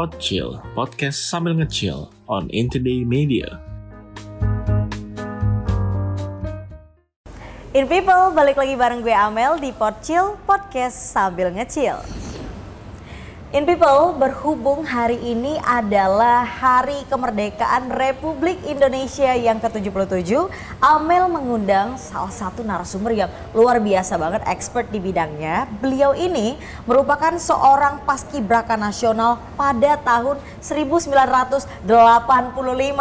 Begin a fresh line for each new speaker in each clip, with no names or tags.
Podchill, podcast sambil ngecil on Intoday Media.
In People, balik lagi bareng gue Amel di Podchill, podcast sambil ngecil. In People, berhubung hari ini adalah Hari Kemerdekaan Republik Indonesia yang ke-77, Amel mengundang salah satu narasumber yang luar biasa banget, expert di bidangnya. Beliau ini merupakan seorang paskibraka nasional pada tahun 1985.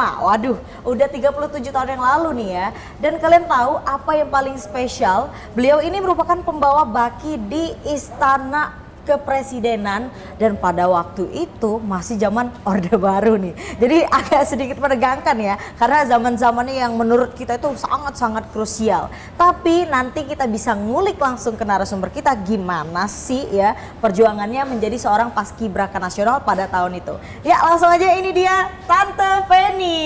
Waduh, udah 37 tahun yang lalu nih ya. Dan kalian tahu apa yang paling spesial? Beliau ini merupakan pembawa baki di Istana kepresidenan dan pada waktu itu masih zaman Orde Baru nih. Jadi agak sedikit menegangkan ya karena zaman-zamannya yang menurut kita itu sangat-sangat krusial. Tapi nanti kita bisa ngulik langsung ke narasumber kita gimana sih ya perjuangannya menjadi seorang paskibraka nasional pada tahun itu. Ya langsung aja ini dia Tante Feni.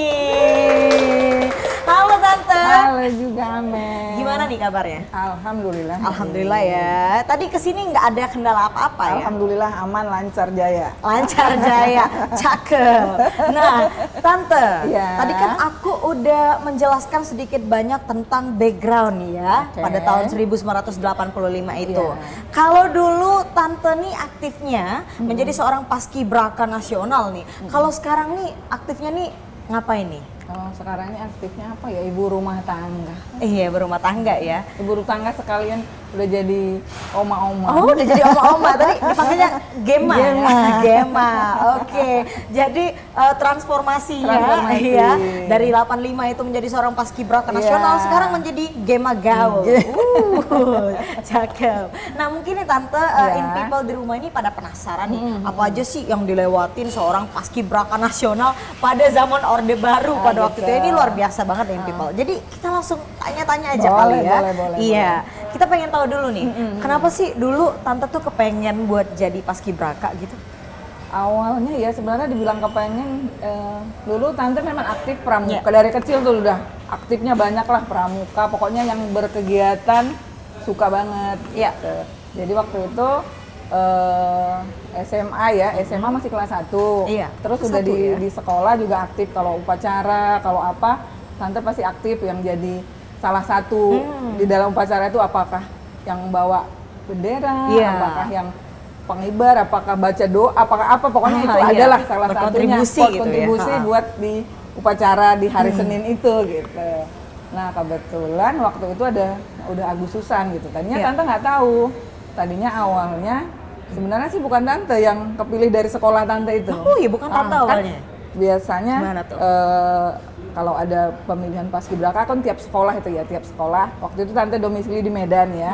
Halo Tante.
Halo juga Amel.
Gimana nih kabarnya?
Alhamdulillah.
Alhamdulillah ya. Tadi ke sini nggak ada kendala apa-apa ya?
Alhamdulillah aman lancar jaya.
Lancar jaya, cakep. Nah, Tante,
Iya.
tadi kan aku udah menjelaskan sedikit banyak tentang background nih ya
Oke.
pada tahun 1985 itu.
Iya.
Kalau dulu Tante nih aktifnya menjadi seorang paskibraka nasional nih. Kalau sekarang nih aktifnya nih ngapain nih?
Kalau sekarang ini aktifnya apa ya? Ibu rumah tangga.
Iya, berumah tangga ya.
Ibu rumah tangga sekalian udah jadi oma-oma.
Oh, udah jadi oma-oma. Tadi dipanggilnya Gema. ya?
Gema.
Gema. Oke. Jadi eh, transformasinya
Transformasi.
ya dari 85 itu menjadi seorang paskibraka
Iya.
nasional sekarang menjadi Gema Gaul. Uh, cakep. Nah, mungkin nih tante eh,
Iya.
in people di rumah ini pada penasaran nih apa aja sih yang dilewatin seorang paskibraka nasional pada zaman Orde Baru
Ah,
pada waktu itu. Ini luar biasa banget in people. Jadi kita langsung tanya-tanya aja
Boleh,
kali ya.
boleh, boleh,
iya. Kita pengen tahu dulu nih, kenapa sih dulu tante tuh kepengen buat jadi paskibraka gitu?
Awalnya ya sebenarnya dibilang kepengen eh, dulu tante memang aktif pramuka
Iya.
dari kecil tuh udah aktifnya banyak lah pramuka pokoknya yang berkegiatan suka banget
Iya.
gitu. jadi waktu itu eh, SMA ya SMA masih kelas 1
Iya,
terus
kelas
udah di,
ya.
di sekolah juga aktif kalau upacara kalau apa tante pasti aktif yang jadi salah satu
Hmm.
di dalam upacara itu apakah yang bawa bendera
Iya.
apakah yang pengibar apakah baca doa apakah apa pokoknya
Ah,
itu
iya.
adalah salah satunya
gitu ya.
kontribusi
Ha.
buat di upacara di hari Senin itu gitu nah kebetulan waktu itu ada udah Agustusan gitu tadinya
Iya.
tante nggak tahu tadinya awalnya sebenarnya sih bukan tante yang kepilih dari sekolah tante itu
Oh iya, bukan tante
Ah, kan
awalnya.
biasanya
Gimana tuh?
eh, kalau ada pemilihan paskibraka kan tiap sekolah itu ya tiap sekolah waktu itu tante domisili di Medan ya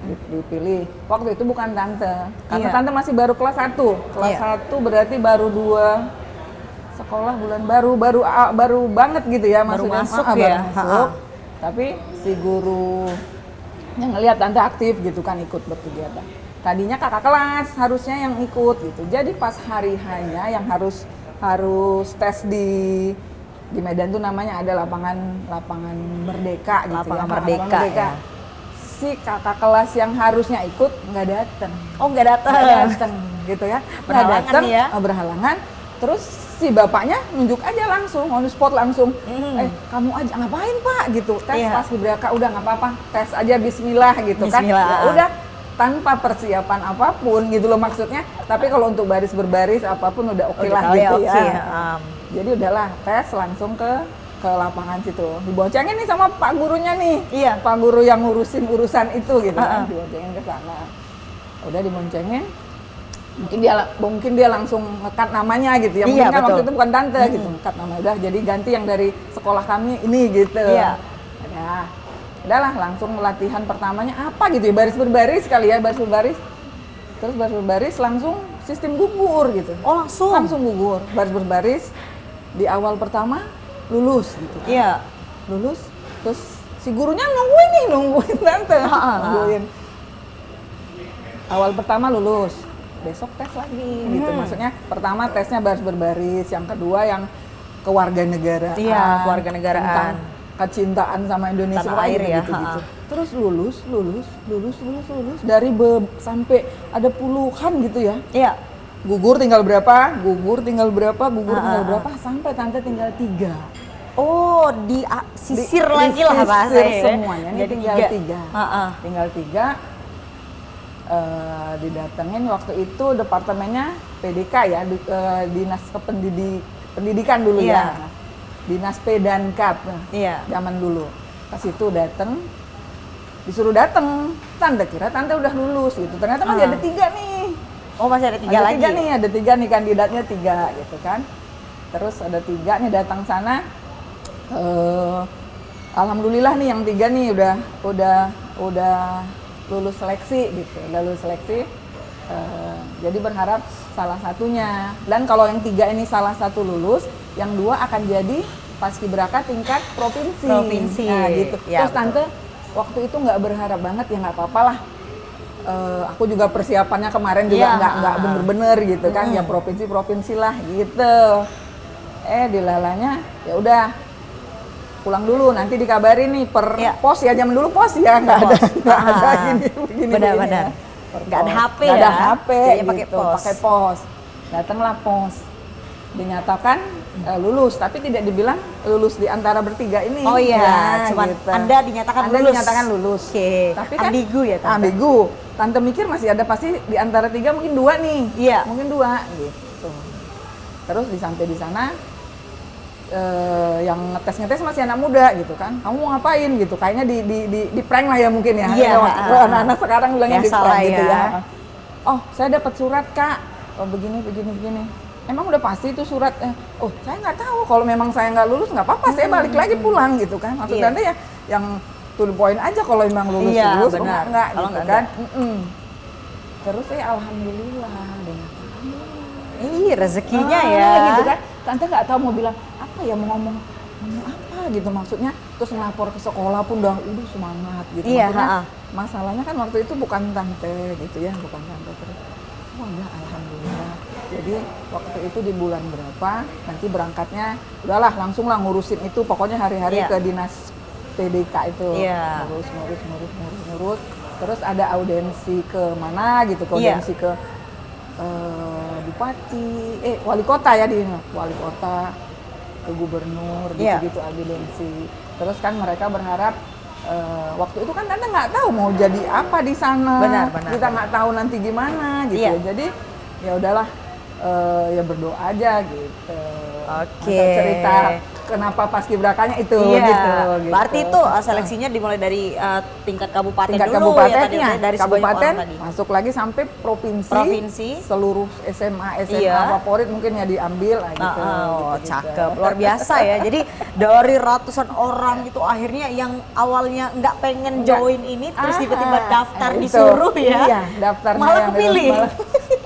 di- dipilih waktu itu bukan tante karena
Iya.
tante masih baru kelas 1 kelas
Iya.
1 berarti baru dua sekolah bulan baru baru ah, baru banget gitu ya
Baru
maksudnya
masuk
Ah,
ya.
baru masuk.
Ha-ha.
tapi si guru yang ngelihat tante aktif gitu kan ikut berkegiatan tadinya kakak kelas harusnya yang ikut gitu jadi pas hari hanya yang harus harus tes di di Medan tuh namanya ada lapangan lapangan Merdeka gitu
Lapangan
ya
Merdeka, ya.
si kakak kelas yang harusnya ikut nggak datang
Oh nggak datang.
nggak datang gitu ya nggak datang
ya.
eh, berhalangan terus si bapaknya nunjuk aja langsung on the spot langsung
Hmm.
eh kamu aja ngapain pak gitu tes
Iya.
pas Gibraka udah nggak apa-apa tes aja Bismillah gitu
Bismillah.
kan ya udah tanpa persiapan apa pun gitu loh maksudnya. Tapi kalau untuk baris berbaris apa pun udah oke
Udah
lah
ya,
gitu ya.
Um,
jadi udahlah tes langsung ke ke lapangan situ. Diboncengin nih sama pak gurunya nih.
Iya.
pak guru yang ngurusin urusan itu gitu
Ah, ah.
kan diboncengin ke sana. Udah diboncengin mungkin dia mungkin dia langsung ngekat namanya gitu ya. Mungkin
Iya,
kan waktu itu bukan tante gitu ngekat nama. Udah jadi ganti yang dari sekolah kami ini gitu.
Iya.
udah udahlah langsung latihan pertamanya apa gitu ya baris berbaris kali ya baris berbaris terus baris berbaris langsung sistem gugur gitu
oh langsung.
langsung gugur baris berbaris di awal pertama lulus gitu kan.
Iya.
lulus terus si gurunya nungguin nih nungguin tante
Ah, ah, ah.
nungguin awal pertama lulus besok tes lagi gitu
Hmm.
maksudnya pertama tesnya baris berbaris yang kedua yang kewarganegaraan
Iya, kewarganegaraan.
tentang kecintaan sama Indonesia
Tanah air ya,
gitu, gitu. terus lulus lulus lulus lulus lulus dari be- sampai ada puluhan gitu ya
Iya.
gugur tinggal berapa, gugur tinggal berapa, gugur
Ah,
tinggal
ah,
berapa, sampai tante tinggal tiga.
Oh, di sisir
Di-
lagi lah bahasanya. ya.
semuanya. Ini
Jadi
tinggal tiga.
Heeh.
Tinggal tiga. eh, didatengin waktu itu departemennya PDK ya, di- eh, dinas Kependidi- pendidikan dulu
Iya.
ya, dinas P dan Kap.
Iya.
zaman dulu. Pas itu dateng, disuruh dateng, tante kira tante udah lulus gitu. Ternyata masih
Ah.
ada tiga nih.
Oh, masih ada tiga
ada
lagi.
tiga nih, ada tiga nih kandidatnya tiga gitu kan. Terus ada tiga nih datang sana. eh Alhamdulillah nih yang tiga nih udah udah udah lulus seleksi gitu, udah lulus seleksi. Eh, jadi berharap salah satunya. Dan kalau yang tiga ini salah satu lulus, yang dua akan jadi paskibraka tingkat provinsi.
Provinsi.
Nah gitu.
Ya,
Terus tante waktu itu nggak berharap banget ya nggak apa-apa lah. Eh, aku juga persiapannya kemarin juga
Iya,
nggak nggak
ah.
bener-bener gitu kan ya provinsi provinsi lah gitu eh dilalanya ya udah pulang dulu nanti dikabarin nih per
Iya.
pos ya zaman dulu pos ya nggak ada nggak ada
Ah.
gini begini
Benar-benar.
ya.
Nggak ada. HP
Nggak ada
ya,
HP
jadinya pakai
gitu
pos.
pakai pos datanglah pos dinyatakan eh, lulus. Tapi tidak dibilang lulus di antara bertiga ini.
Oh iya,
Ya,
cuman
gitu.
Anda dinyatakan
Anda
lulus.
dinyatakan lulus.
Oke,
tapi kan
ambigu ya, Tante?
ambigu. Tante mikir masih ada pasti di antara tiga mungkin dua nih.
Iya.
mungkin dua gitu. Terus di sampai di sana eh, yang ngetes ngetes masih anak muda gitu kan. Kamu mau ngapain gitu. Kayaknya di di di, di prank lah ya mungkin ya.
Iya,
anak-anak sekarang bilangnya di prank gitu
ya.
ya. Oh saya dapat surat kak. Oh begini begini begini emang udah pasti itu surat eh, oh saya nggak tahu. Kalau memang saya nggak lulus nggak apa-apa saya balik lagi pulang gitu kan. Maksud
Iya.
tante ya yang to the point aja kalau memang lulus
Iya,
lulus
benar.
enggak enggak gitu kan. Mm-mm. terus saya alhamdulillah dengan
Ih, rezekinya
Ah,
ya.
gitu kan. Tante nggak tahu mau bilang apa ya mau ngomong ngomong apa? Gitu maksudnya. Terus ngelapor ke sekolah pun udah udah semangat gitu.
Iya,
Maksudnya,
ha-ha.
masalahnya kan waktu itu bukan tante gitu ya bukan tante terus. Wah ya alhamdulillah jadi waktu itu di bulan berapa nanti berangkatnya udahlah langsung lah ngurusin itu pokoknya hari-hari
Iya.
ke dinas PDK itu
Iya.
ngurus ngurus ngurus ngurus ngurus terus ada audensi ke mana gitu ke
Iya.
audensi ke eh, bupati eh wali kota ya di wali kota ke gubernur
Iya.
gitu-gitu audensi terus kan mereka berharap eh, waktu itu kan tante nggak tahu mau jadi apa di sana
Benar, benar,
kita nggak tahu nanti gimana gitu
Iya.
ya. jadi ya udahlah eh, ya berdoa aja gitu
Oke.
Masa cerita kenapa paskibrakanya itu
Iya,
gitu, gitu.
berarti itu uh, seleksinya dimulai dari uh, tingkat kabupaten
tingkat
dulu
kabupaten
ya tadi, dari
kabupaten
tadi.
masuk lagi sampai provinsi,
Provinsi.
seluruh SMA SMA
Iya.
favorit mungkin ya diambil
Nah,
gitu.
oh,
gitu-gitu.
cakep, luar biasa ya. Jadi dari ratusan orang itu akhirnya yang awalnya nggak pengen join ini, terus
Ah,
tiba-tiba daftar
eh, itu.
disuruh ya.
Iya, daftarnya
malah
yang
kepilih.
malah-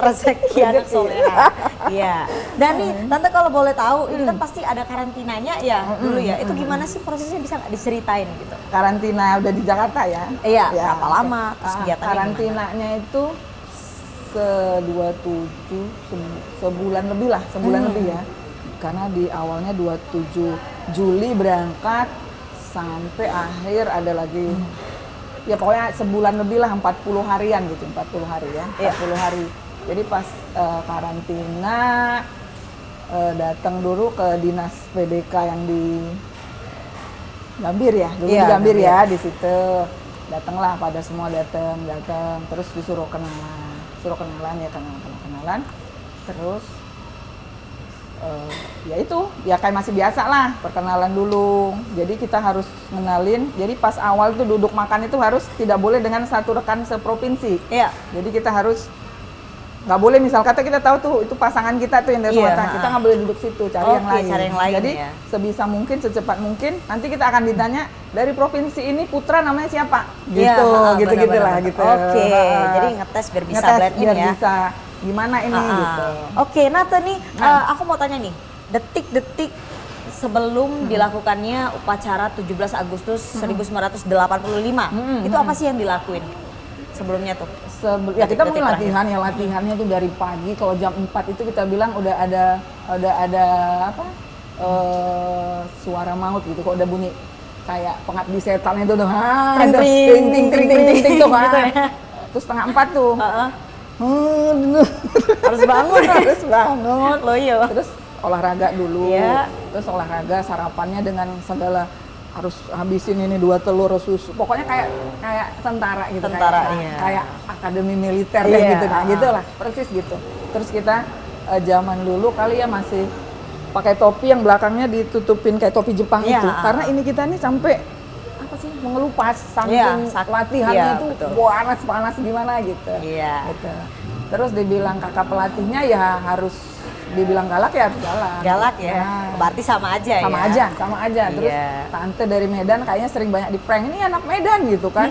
Rezeki anak soleha. Iya. Dan nih, tante kalau boleh tahu, ini kan pasti ada karantinanya ya dulu ya. Itu gimana sih prosesnya bisa nggak diceritain gitu?
karantina udah di Jakarta ya?
Iya, berapa lama? Terus
Ah,
kegiatannya
karantinanya itu se 27 se- sebulan lebih lah, sebulan
Hmm.
lebih ya. Karena di awalnya 27 Juli berangkat sampai akhir ada lagi
Hmm.
ya pokoknya sebulan lebih lah 40 harian gitu, 40 hari ya,
Iya.
40 hari. Jadi pas eh, karantina eh, datang dulu ke dinas PDK yang di Gambir ya, dulu
Iya,
di Gambir
Gambir.
ya di situ. Datanglah pada semua datang, datang, terus disuruh kenalan, suruh kenalan ya kenalan, kenalan, kenalan. Terus eh, ya itu, ya kayak masih biasa lah perkenalan dulu. Jadi kita harus mengenalin. Jadi pas awal tuh duduk makan itu harus tidak boleh dengan satu rekan seprovinsi.
Iya.
Jadi kita harus nggak boleh misal kata kita tahu tuh itu pasangan kita tuh yang dari
Iya,
Sumatera, kita nggak boleh duduk situ cari yang
Oke,
lain.
cari yang lain
Jadi
ya.
sebisa mungkin secepat mungkin nanti kita akan ditanya dari provinsi ini putra namanya siapa gitu
Iya,
gitu
benar,
gitu
benar,
lah
benar.
gitu.
Oke,
Ha-ha.
jadi ngetes biar bisa
Ngetes biar
ya.
bisa gimana ini
Ah, ah.
gitu.
Oke, Nata nih,
Nah.
eh, aku mau tanya nih, detik-detik sebelum dilakukannya upacara 17 Agustus 1985,
Hmm,
itu apa sih yang dilakuin sebelumnya tuh?
Sebel- ya kita mungkin latihan ya latihannya tuh dari pagi kalau jam 4 itu kita bilang udah ada udah ada apa eh, suara maut gitu kok udah bunyi kayak pengabdi setan itu tuh ha
Ting,
ada
ting,
ting ting ting ting ting tuh
gitu
ha.
ya.
terus setengah empat tuh
harus bangun.
harus bangun.
Loyo.
Terus olahraga dulu.
Iya.
Terus olahraga sarapannya dengan segala harus habisin ini dua telur susu. Pokoknya kayak kayak tentara gitu
Tentara,
kayak,
iya.
kayak akademi militer
Iya.
kayak gitu. Nah, gitulah. Persis gitu. Terus kita eh, zaman dulu kali ya masih pakai topi yang belakangnya ditutupin kayak topi Jepang
Iya.
itu. Karena ini kita nih sampai apa sih mengelupas saking
Iya,
latihannya
iya,
itu
betul.
panas panas gimana gitu.
Iya.
Gitu. Terus dibilang kakak pelatihnya ya harus dibilang galak ya harus galak.
Galak ya.
Nah,
Berarti sama aja
sama
ya.
aja, sama aja. Terus
Iya.
tante dari Medan kayaknya sering banyak di prank. Ini anak Medan gitu kan.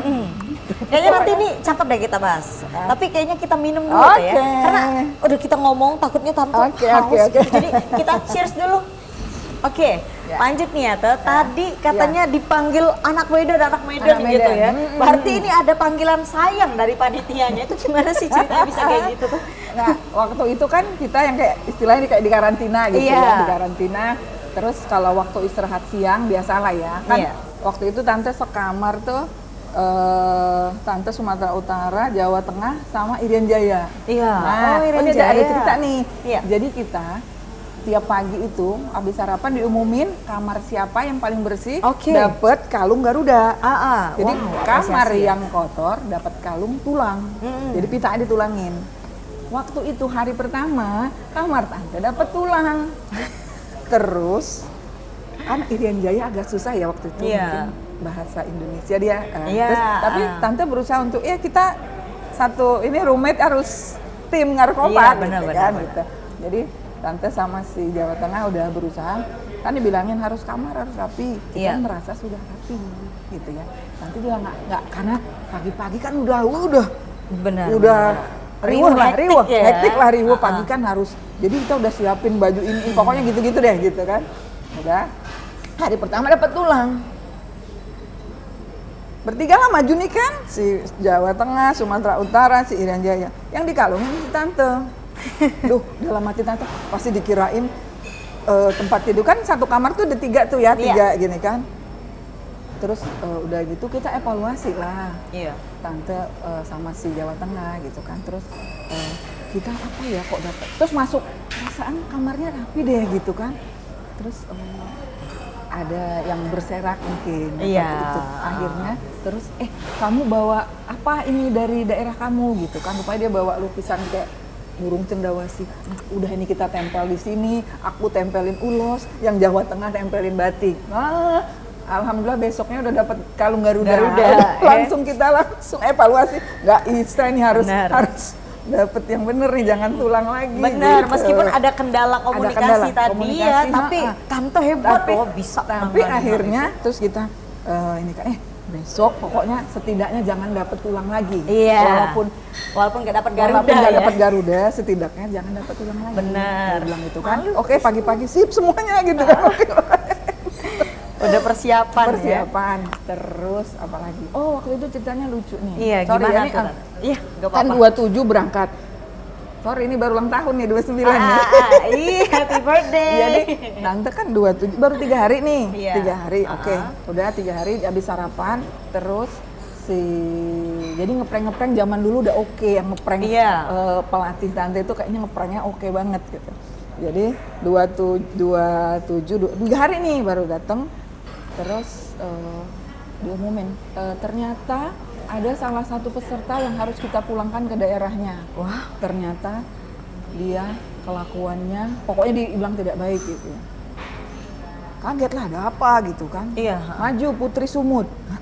Kayaknya nanti ini cakep deh kita bahas. Tapi kayaknya kita minum dulu
Oke.
ya. Karena udah kita ngomong takutnya tante haus
oke, oke.
gitu. Jadi kita cheers dulu. Oke,
Ya.
lanjut nih ya, Teh. Tadi katanya dipanggil anak Medan, anak Medan
Anak
gitu
Medan.
ya. Berarti ini ada panggilan sayang dari panitianya. Itu gimana sih ceritanya bisa kayak gitu tuh?
Nah, waktu itu kan kita yang kayak istilahnya kayak di karantina gitu
Iya.
ya, di karantina. Terus kalau waktu istirahat siang biasalah ya, kan
Iya.
waktu itu tante sekamar tuh eh tante Sumatera Utara, Jawa Tengah sama Irian Jaya.
Iya.
Nah,
Oh, Irian
ini ada- ada
Jaya.
cerita nih.
Iya.
Jadi kita tiap pagi itu habis sarapan diumumin kamar siapa yang paling bersih
Oke.
dapat kalung Garuda.
Ah, ah.
Jadi
Wow,
kamar
ya.
yang kotor dapat kalung tulang.
Mm-mm.
Jadi pita ditulangin. Waktu itu hari pertama kamar tante dapat tulang. Terus kan Irian Jaya agak susah ya waktu itu mungkin bahasa Indonesia dia. eh,
Iya,
terus, tapi
ah.
tante berusaha untuk ya kita satu ini roommate harus tim kompak
benar,
gitu kan gitu. Jadi tante sama si Jawa Tengah udah berusaha kan dibilangin harus kamar harus rapi. Kita
Iya.
merasa sudah rapi gitu ya. Nanti juga nggak nggak karena pagi-pagi kan udah udah
Benar.
udah
benar.
Riuh lah
hektik
riuh.
ya.
hektik lah riuh pagi kan harus jadi kita udah siapin baju ini, pokoknya gitu-gitu deh gitu kan. Udah. Hari pertama dapat tulang. Bertiga lah maju nih kan si Jawa Tengah Sumatera Utara si Irian Jaya. Yang dikalungin si tante. Duh dalam hati tante. Pasti dikirain eh, tempat tidur. Kan satu kamar tuh ada tiga tuh ya
Iya.
tiga gini kan terus eh, udah gitu kita evaluasi lah
Iya.
tante eh, sama si Jawa Tengah gitu kan terus eh, kita apa ya kok dapat terus masuk perasaan kamarnya rapi deh gitu kan terus eh, ada yang berserak mungkin
Iya.
itu. akhirnya terus eh kamu bawa apa ini dari daerah kamu gitu kan rupanya dia bawa lukisan kayak burung cendawasih Nah, udah ini kita tempel di sini aku tempelin ulos yang Jawa Tengah tempelin batik ah Alhamdulillah besoknya udah dapat kalung Garuda,
Garuda, ya.
langsung kita langsung evaluasi nggak bisa ini harus
Benar.
harus dapet yang bener nih jangan tulang lagi
Benar,
gitu.
meskipun ada kendala komunikasi
kendala
tadi
komunikasi,
ya, tapi
ha-ha.
tante hebat
tapi
loh bisa
tapi akhirnya terus kita eh, ini kan eh besok pokoknya setidaknya jangan dapet tulang lagi
Iya.
walaupun
walaupun nggak dapat Garuda
walaupun nggak
ya.
dapat Garuda setidaknya jangan dapat tulang lagi
Benar.
Dia bilang gitu kan oke pagi-pagi sip semuanya gitu kan Oke.
Udah persiapan, ya.
persiapan terus apalagi oh waktu itu ceritanya lucu nih
Iya,
Sorry
gimana
ya, ini,
tuh? Tante? Iya,
kan
apa-apa.
27 berangkat sorry ini baru ulang tahun nih 29
Ah,
nih
ah, ah, iya, happy birthday.
Jadi tante kan dua tujuh baru tiga hari nih,
Iya.
tiga hari,
Ah.
oke, udah tiga hari habis sarapan, terus si jadi ngeprank ngeprank zaman dulu udah oke yang ngeprank
Iya.
eh, pelatih tante itu kayaknya ngepranknya oke banget gitu. Jadi dua tu dua tujuh dua, tiga hari nih baru datang, terus eh, diumumin eh, ternyata ada salah satu peserta yang harus kita pulangkan ke daerahnya.
Wah.
ternyata dia kelakuannya pokoknya dibilang tidak baik gitu ya. Kaget lah ada apa gitu kan.
Iya.
Maju Putri Sumut. Hah?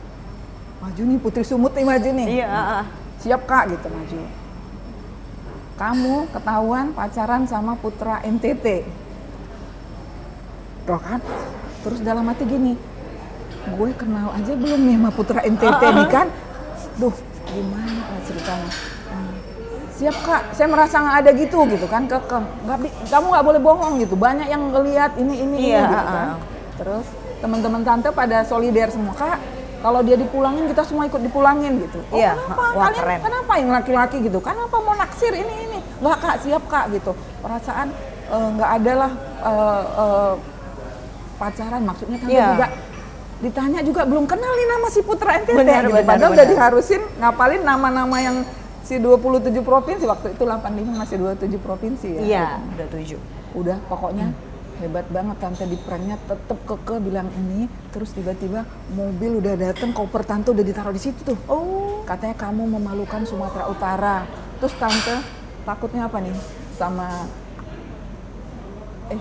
Maju nih Putri Sumut nih maju nih.
Iya.
Siap kak gitu maju. Kamu ketahuan pacaran sama putra NTT. Tuh kan. Terus dalam hati gini, gue kenal aja belum nih sama putra NTT nih kan. Duh, gimana lah ceritanya. Hmm. Siap kak, saya merasa nggak ada gitu gitu kan kekeh. Nggak, kamu nggak boleh bohong gitu. Banyak yang ngeliat ini ini ini
Iya,
gitu kan.
ah.
Terus teman-teman tante pada solider semua kak. Kalau dia dipulangin kita semua ikut dipulangin gitu. Oh,
Iya,
kenapa?
wah,
Kalian
keren.
kenapa yang laki-laki gitu? Kenapa mau naksir ini ini? Nggak kak, siap kak gitu. Perasaan eh, nggak ada lah eh, eh, pacaran maksudnya tante
Iya.
juga ditanya juga belum kenal nih nama si Putra NTT
Benar,
gitu.
benar,
Padahal
benar.
udah diharusin ngapalin nama-nama yang masih 27 provinsi waktu itu 85 masih 27 provinsi ya.
Iya, udah tujuh.
Udah pokoknya hebat banget tante di pranknya tetep keke bilang ini terus tiba-tiba mobil udah dateng koper tante udah ditaruh di situ tuh
Oh,
katanya kamu memalukan Sumatera Utara terus tante takutnya apa nih sama eh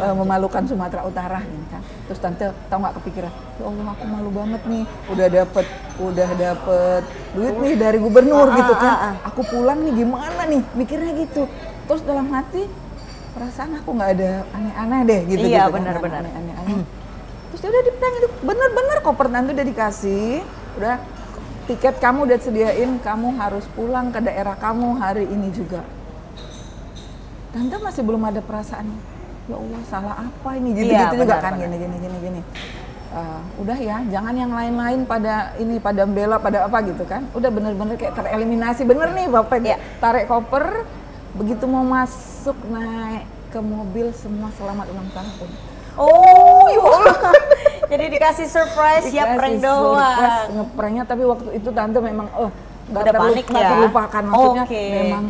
eh, memalukan Sumatera Utara ini kan terus tante tahu nggak kepikiran? Ya Allah aku malu banget nih. Udah dapet udah dapet duit nih dari gubernur
Ah,
gitu
ah,
kan.
ah, ah.
aku pulang nih gimana nih? Mikirnya gitu. Terus dalam hati perasaan aku nggak ada aneh-aneh deh gitu
Iya,
gitu kan,
benar,
nggak ada
benar.
aneh-aneh. Terus udah diprank itu bener-bener koper tante udah dikasih. Udah tiket kamu udah sediain kamu harus pulang ke daerah kamu hari ini juga tante masih belum ada perasaan ya Allah salah apa ini gitu
Iya,
gitu juga kan
benar.
gini gini gini gini Eh, udah ya jangan yang lain-lain pada ini pada bela pada apa gitu kan udah bener-bener kayak tereliminasi bener nih bapak
Iya.
tarik koper begitu mau masuk naik ke mobil semua selamat ulang tahun
oh, ya Allah. Jadi dikasih surprise ya prank doang.
ngepranknya tapi waktu itu tante memang oh nggak
panik
nggak
ya?
terlupakan maksudnya
Oke.
memang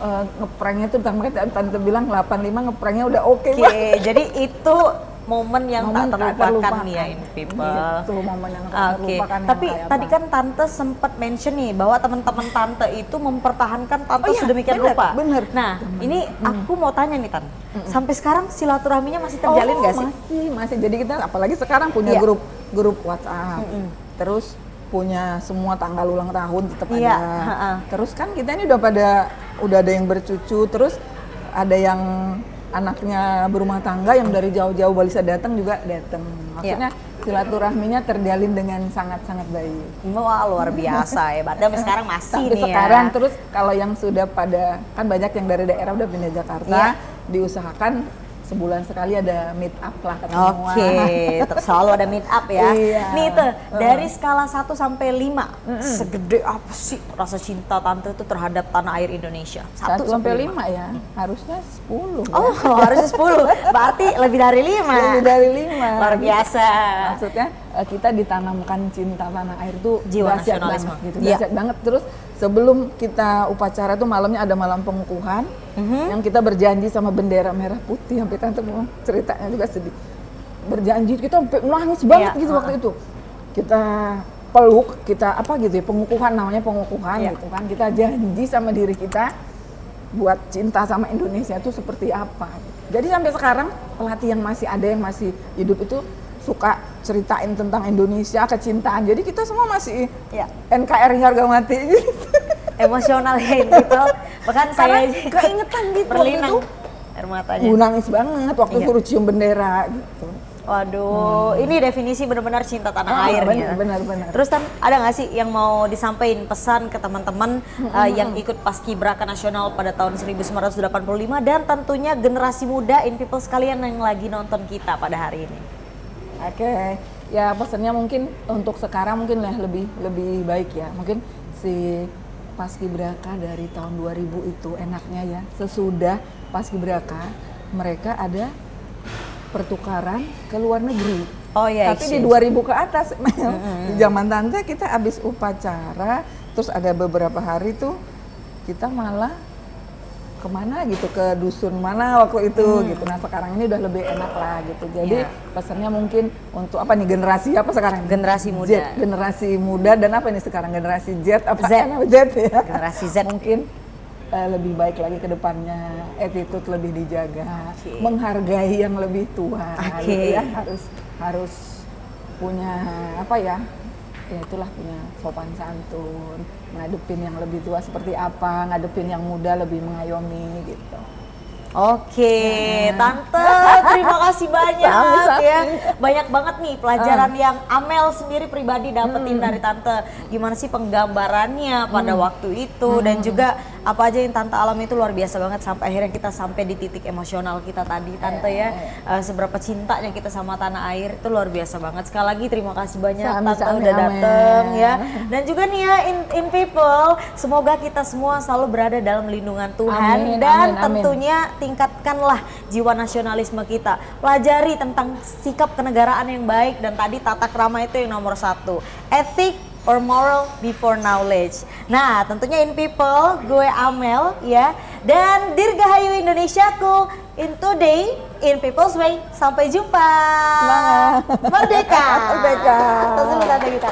eh, ngepranknya tuh makanya tante bilang 85 ngepranknya udah oke
Oke,
banget.
jadi itu momen yang
Momen
tak terlupakan
terlupakan.
nih ya in people.
Gitu, momen yang tak
Oke,
terlupakan
tapi tadi
apa.
kan tante sempat mention nih bahwa teman-teman tante itu mempertahankan tante
Oh iya,
sedemikian
bener,
rupa.
bener.
Nah, ini aku mau tanya nih tan, sampai sekarang silaturahminya masih terjalin
oh,
nggak sih?
Masih, masih. Jadi kita apalagi sekarang punya
Iya.
grup grup WhatsApp. Terus punya semua tanggal ulang tahun tetap
Iya,
ada.
ha-ha.
Terus kan kita ini udah pada udah ada yang bercucu, terus ada yang anaknya berumah tangga yang dari jauh-jauh bisa datang juga datang. Maksudnya silaturahminya terjalin dengan sangat-sangat baik.
Wah luar biasa ya, padahal sekarang masih
Sampai
nih
sekarang
ya.
terus kalau yang sudah pada kan banyak yang dari daerah udah pindah Jakarta
Iya.
diusahakan sebulan sekali ada meet up lah ketemuan.
Oke, terus selalu ada meet up ya.
Iya.
Nih tuh, dari skala 1 sampai 5, segede apa sih rasa cinta tante tuh terhadap tanah air Indonesia?
Satu sampai lima ya, harusnya sepuluh. ya.
Oh, harusnya 10. Berarti lebih dari 5.
Lebih dari lima.
Luar biasa.
Maksudnya eh, kita ditanamkan cinta tanah air tuh
Jiwa
dahsyat
nasionalisme.
banget gitu,
Iya.
dahsyat banget. Terus sebelum kita upacara tuh malamnya ada malam pengukuhan,
Mhm.
yang kita berjanji sama bendera merah putih. Sampai tante mau ceritanya juga sedih. Berjanji kita sampai nangis banget
Iya,
gitu waktu
uh-uh.
itu. Kita peluk, kita apa gitu ya pengukuhan namanya pengukuhan
Iya.
gitu kan. Kita janji sama diri kita buat cinta sama Indonesia itu seperti apa. Jadi sampai sekarang pelatih yang masih ada yang masih hidup itu suka ceritain tentang Indonesia, kecintaan. Jadi kita semua masih
Ya.
NKRI harga mati gitu.
Emosional ya gitu. Bahkan saya
keingetan gitu waktu
berlinang
itu.
air matanya.
Gue nangis banget waktu
Iya.
suruh cium bendera gitu.
Waduh, ini definisi benar-benar cinta tanah
Ah,
air nih
benar,
ya.
benar, benar.
Terus kan ada nggak sih yang mau disampaikan pesan ke teman-teman uh, yang ikut Paskibraka Nasional pada tahun 1985 dan tentunya generasi muda in people sekalian yang lagi nonton kita pada hari ini.
Oke, ya pesannya mungkin untuk sekarang mungkin lah lebih lebih baik ya. Mungkin si Paskibraka dari tahun 2000 itu enaknya ya sesudah Paskibraka mereka ada pertukaran ke luar negeri.
Oh iya,
Tapi di
exchange.
2000 ke atas, di zaman tante kita habis upacara, terus ada beberapa hari tuh kita malah ke mana gitu ke dusun mana waktu itu gitu. Nah sekarang ini udah lebih enak lah gitu. Jadi
Iya.
pesannya mungkin untuk apa nih generasi apa sekarang?
Generasi muda.
Z, generasi muda dan apa ini sekarang generasi Z apa
Z.
Z ya?
Generasi Z.
mungkin eh, lebih baik lagi ke depannya, attitude lebih dijaga,
Oke.
menghargai yang lebih tua,
Oke.
gitu ya harus harus punya apa ya? Ya itulah punya sopan santun, ngadepin yang lebih tua seperti apa, ngadepin yang muda lebih mengayomi gitu.
Oke, Tante, terima kasih banyak
Sama-sama.
ya. Banyak banget nih pelajaran yang Amel sendiri pribadi dapetin dari Tante. Gimana sih penggambarannya pada waktu itu dan juga apa aja yang Tante alami itu luar biasa banget sampai akhirnya kita sampai di titik emosional kita tadi, Tante ya. Eh, seberapa cintanya kita sama tanah air itu luar biasa banget. Sekali lagi terima kasih banyak Tante udah dateng ya. Dan juga nih ya in, in people, semoga kita semua selalu berada dalam lindungan Tuhan
Amin,
dan
amin, amin.
tentunya tingkatkanlah jiwa nasionalisme kita. Pelajari tentang sikap kenegaraan yang baik dan tadi tata krama itu yang nomor satu. Etik or moral before knowledge. Nah, tentunya in people, gue Amel ya dan Dirgahayu Indonesiaku in today in people's way. Sampai jumpa.
Semangat.
Merdeka.
Merdeka.
Tanda kita.